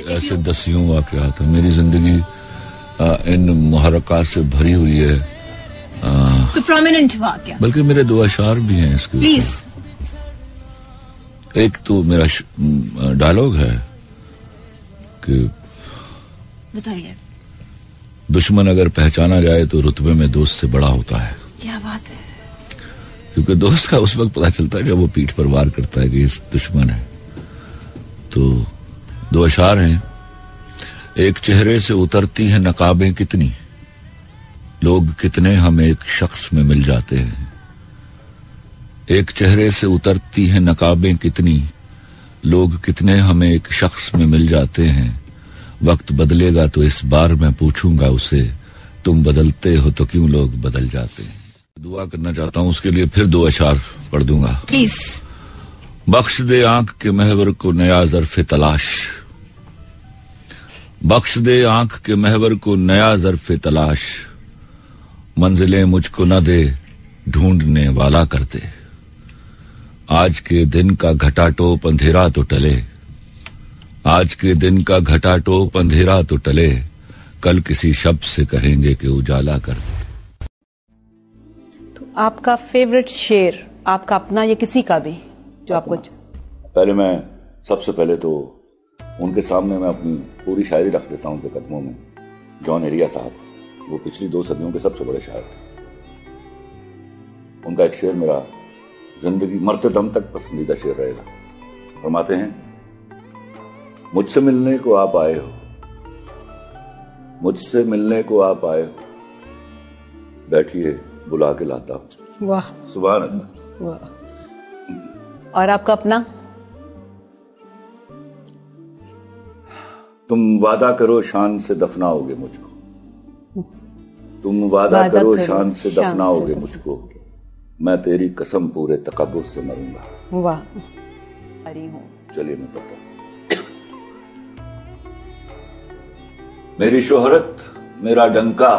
ऐसे ऐसे दसियों वाकयात हैं मेरी ज़िंदगी इन मुहरक़ात से भरी हुई है। प्रोमिनेंट वाकया बल्कि मेरे दो अशार भी हैं इसके प्लीज़ एक तो मेरा डायलॉग है कि बताइए। दुश्मन अगर पहचाना जाए तो रुतबे में दोस्त से बड़ा होता है। क्या बात है? क्योंकि दोस्त का उस वक्त पता चलता है जब वो पीठ पर वार करता है कि इस दुश्मन है। तो दो अशार हैं। एक चेहरे से उतरती हैं नकाबें कितनी। लोग कितने हम एक शख्स में मिल जाते हैं। एक चेहरे से उतरती हैं नकाबें कितनी। लोग कितने हमें एक शख्स में मिल जाते हैं। वक्त बदलेगा तो इस बार मैं पूछूँगा उसे तुम बदलते हो तो क्यों लोग बदल जाते हैं? दुआ करना चाहता हूँ उसके लिए फिर दो अशार पढ़ दूँगा। प्लीज़ बख्श दे आँख के महवर को नया जरफ तलाश। बख्श दे आँख के महवर को नया जरफ तलाश। मंजिलें मुझको न दे ढूँढने वाला करते। आज के दिन का घटा टोप अंधेरा तो टले। आज के दिन का घटा टोप अंधेरा तो टले। कल किसी शब्द से कहेंगे कि उजाला कर दे। तो आपका फेवरेट शेर आपका अपना या किसी का भी जो आपको पहले मैं सबसे पहले तो उनके सामने मैं अपनी पूरी शायरी रख देता हूँ उनके कदमों में। जॉन एरिया साहब वो पिछली दो सदियों के सबसे बड़े शायर थे। उनका एक शेर मेरा ज़िंदगी मरते दम तक पसंदीदा शेर रहेगा। फरमाते हैं मुझसे मिलने को आप आए हो मुझसे मिलने को आप आए हो बैठिए बुला के लाता हूँ। वाह। सुबह वाह। और आपका अपना? तुम वादा करो शान से दफनाओगे मुझको। तुम वादा, वादा करो करो शान से दफनाओगे मुझको। मैं तेरी कसम पूरे तकबर से मरूँगा। वाह। चलिए मैं बताता मेरी शोहरत मेरा डंका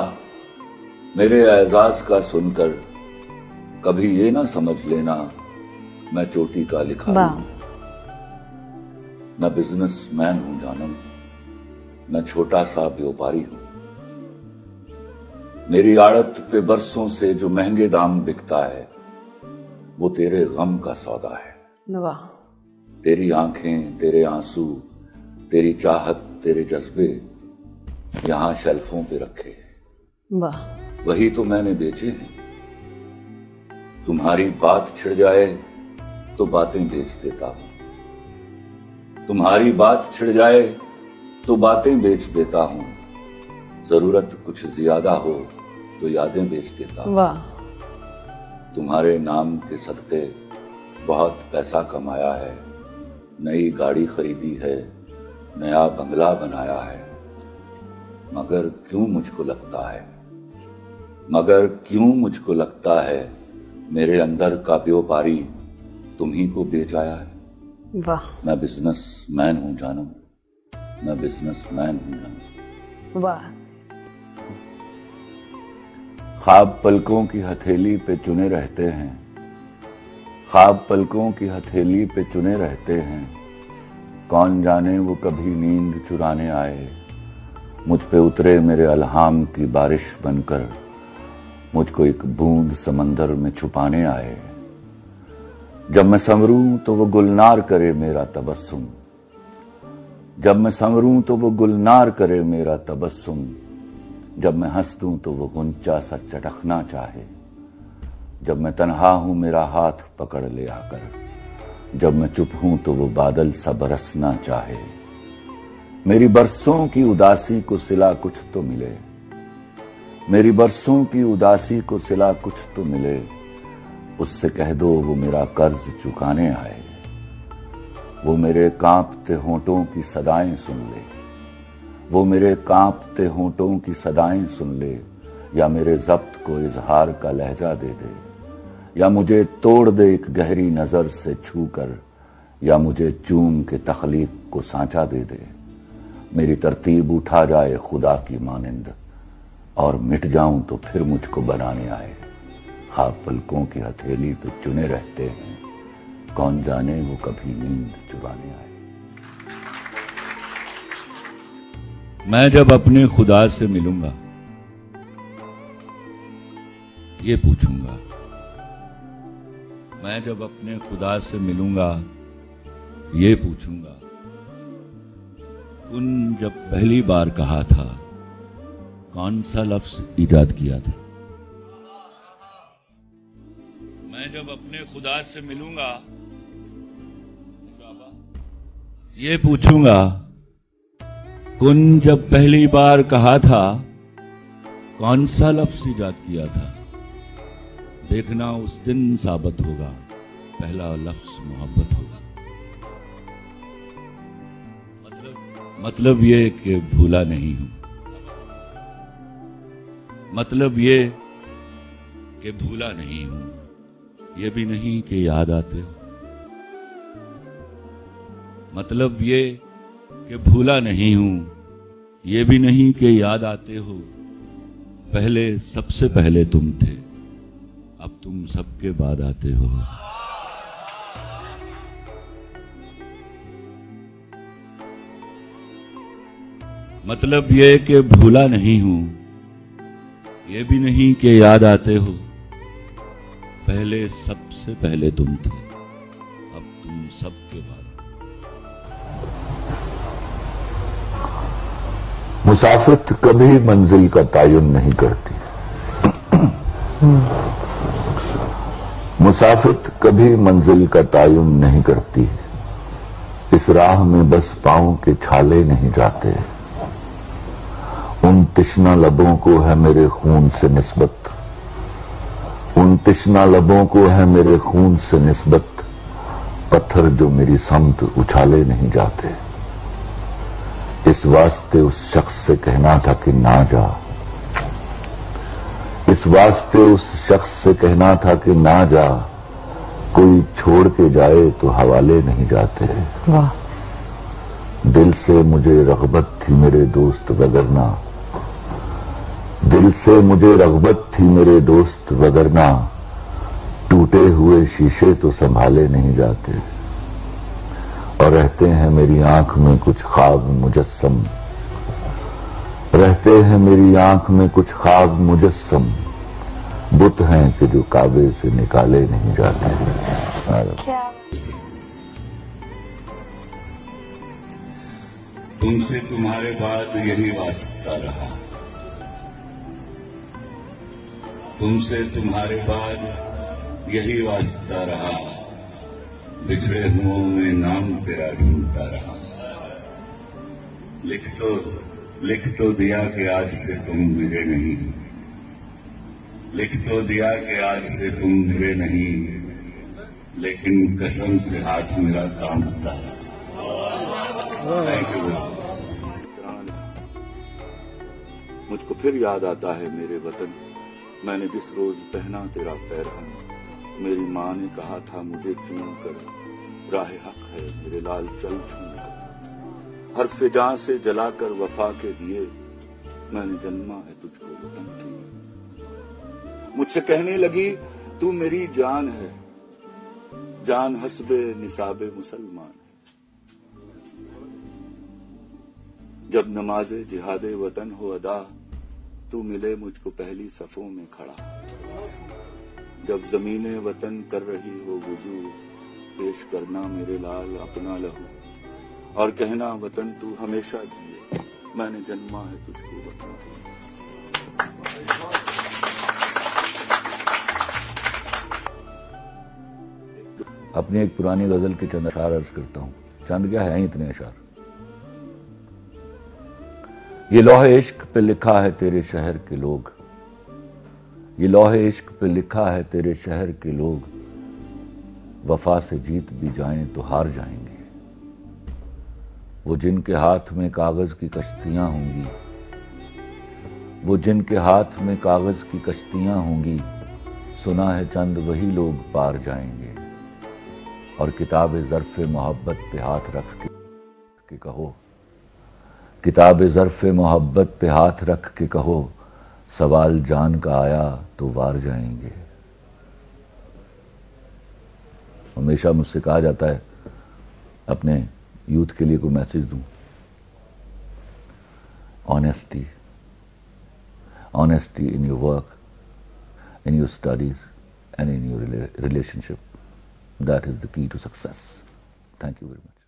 मेरे एजाज का सुनकर कभी ये ना समझ लेना मैं चोटी का लिखा मैं बिज़नेस मैन हूँ जानम। मैं छोटा सा व्यापारी हूँ। मेरी आड़त पे बरसों से जो महँगे दाम बिकता है वो तेरे गम का सौदा है। वाह। तेरी आँखें तेरे आँसू तेरी चाहत तेरे जज्बे यहाँ शेल्फों पे रखे हैं। वाह। वही तो मैंने बेचे हैं। तुम्हारी बात छिड़ जाए तो बातें बेच देता हूँ। तुम्हारी बात छिड़ जाए तो बातें बेच देता हूँ। ज़रूरत कुछ ज़्यादा हो तो यादें बेच देता हूँ। वाह। तुम्हारे नाम के सदके बहुत पैसा कमाया है। नई गाड़ी खरीदी है नया बंगला बनाया है। मगर क्यों मुझको लगता है? मगर क्यों मुझको लगता है मेरे अंदर का व्यापारी तुम्ही को बेच आया है? वाह। मैं बिज़नेस मैन हूँ जानम मैं बिज़नेस मैन हूँ। वाह। ख्वाब पलकों की हथेली पे चुने रहते हैं। ख्वाब पलकों की हथेली पे चुने रहते हैं। कौन जाने वो कभी नींद चुराने आए। मुझ पे उतरे मेरे अल्हाम की बारिश बनकर। मुझको एक बूंद समंदर में छुपाने आए। जब मैं संवरूं तो वो गुलनार करे मेरा तबस्सुम। जब मैं संवरूं तो वो गुलनार करे मेरा तबस्सुम। जब मैं हंस दूँ तो वो गुंचा सा चटकना चाहे। जब मैं तन्हा हूँ, मेरा हाथ पकड़ ले आकर। जब मैं चुप हूँ तो वो बादल सा बरसना चाहे। मेरी बरसों की उदासी को सिला कुछ तो मिले। मेरी बरसों की उदासी को सिला कुछ तो मिले। उससे कह दो, वो मेरा कर्ज चुकाने आए। वो मेरे कांपते होठों की सदाएँ सुन ले। वो मेरे कांपते होठों की सदाएँ सुन ले, या मेरे जब्त को इजहार का लहजा दे दे। या मुझे तोड़ दे एक गहरी नज़र से छू कर या मुझे चूम के तखलीक को सांचा दे दे। मेरी तरतीब उठा जाए खुदा की मानिंद, और मिट जाऊँ तो फिर मुझको बनाने आए। खाब पलकों की हथेली पे चुने रहते हैं। कौन जाने, वो कभी नींद चुराने आए। मैं जब अपने खुदा से मिलूँगा, ये पूछूँगा, मैं जब अपने खुदा से मिलूँगा, ये पूछूँगा, उन जब पहली बार कहा था, कौन सा लफ्ज ईजाद किया था? मैं जब अपने खुदा से मिलूँगा ये पूछूँगा, कुन जब पहली बार कहा था, कौन सा लफ्ज ईजाद किया था? देखना उस दिन साबित होगा, पहला लफ्ज मोहब्बत होगा। मतलब मतलब ये कि भूला नहीं हूँ। मतलब ये कि भूला नहीं हूँ। ये भी नहीं कि याद आते हो। मतलब ये कि भूला नहीं हूँ, ये भी नहीं कि याद आते हो। पहले, सबसे पहले तुम थे, अब तुम सबके बाद आते हो। मतलब ये कि भूला नहीं हूँ, ये भी नहीं कि याद आते हो। पहले, सबसे पहले तुम थे, अब तुम सबके बाद मुसाफिर कभी मंजिल का तयन नहीं करती। मुसाफिर कभी मंजिल का तयन नहीं करती। इस राह में बस पाँव के छाले नहीं जाते। उन तिश्ना लबों को है मेरे खून से निस्बत। उन तिश्ना लबों को है मेरे खून से निस्बत। पत्थर जो मेरी समत उछाले नहीं जाते। इस वास्ते उस शख्स से कहना था कि ना जा। इस वास्ते उस शख्स से कहना था कि ना जा। कोई छोड़ के जाए तो हवाले नहीं जाते। वाह। दिल से मुझे रगबत थी मेरे दोस्त वगरना। दिल से मुझे रगबत थी मेरे दोस्त वगरना। टूटे हुए शीशे तो संभाले नहीं जाते। और रहते हैं मेरी आँख में कुछ ख्वाब मुजस्सम। रहते हैं मेरी आँख में कुछ ख्वाब मुजस्सम। बुत हैं कि जो काबे से निकाले नहीं जाते। तुमसे तुम्हारे बाद यही वास्ता रहा। तुमसे तुम्हारे बाद यही वास्ता रहा। बिछड़े हुओं में नाम तेरा ढूंढता रहा। लिख तो लिख तो दिया कि आज से तुम मिले नहीं। लिख तो दिया कि आज से तुम मिले नहीं, लेकिन कसम से हाथ मेरा कांपता थैंक यू मुझको फिर याद आता है मेरे वतन। मैंने जिस रोज पहना तेरा पैरहन मेरी माँ ने कहा था, मुझे चुन कर। राह हक है, मेरे लाल चल चुन कर हर फिजा से जलाकर वफा के दिए मैंने जन्मा है तुझको वतन की मुझसे कहने लगी, तू मेरी जान है। जान हसबे निसाबे मुसलमान है। जब नमाजे जिहादे वतन हो अदा, तू मिले मुझको पहली सफों में खड़ा। जब जमीने वतन कर रही हो वज़ू, पेश करना मेरे लाल अपना लहू। और कहना, वतन तू हमेशा जिए, मैंने जन्मा है तुझको वतन अपनी एक पुरानी गज़ल के चंद अशार अर्ज़ करता हूँ। चंद क्या है इतने अशार? ये लोहे इश्क पे लिखा है तेरे शहर के लोग। ये लोहे इश्क पे लिखा है तेरे शहर के लोग। वफा से जीत भी जाएँ तो हार जाएँगे। वो जिनके हाथ में कागज़ की कश्तियाँ होंगी वो जिनके हाथ में कागज़ की कश्तियाँ होंगी सुना है चंद वही लोग पार जाएँगे। और किताब ज़रफ़ मोहब्बत पे हाथ रख के, के कहो। किताब ज़रफ़ मोहब्बत पे हाथ रख के कहो सवाल जान का आया तो वार जाएँगे। हमेशा मुझसे कहा जाता है, अपने यूथ के लिए कोई मैसेज दूँ। Honesty honesty in your work in your studies and in your relationship that is the key to success thank you very much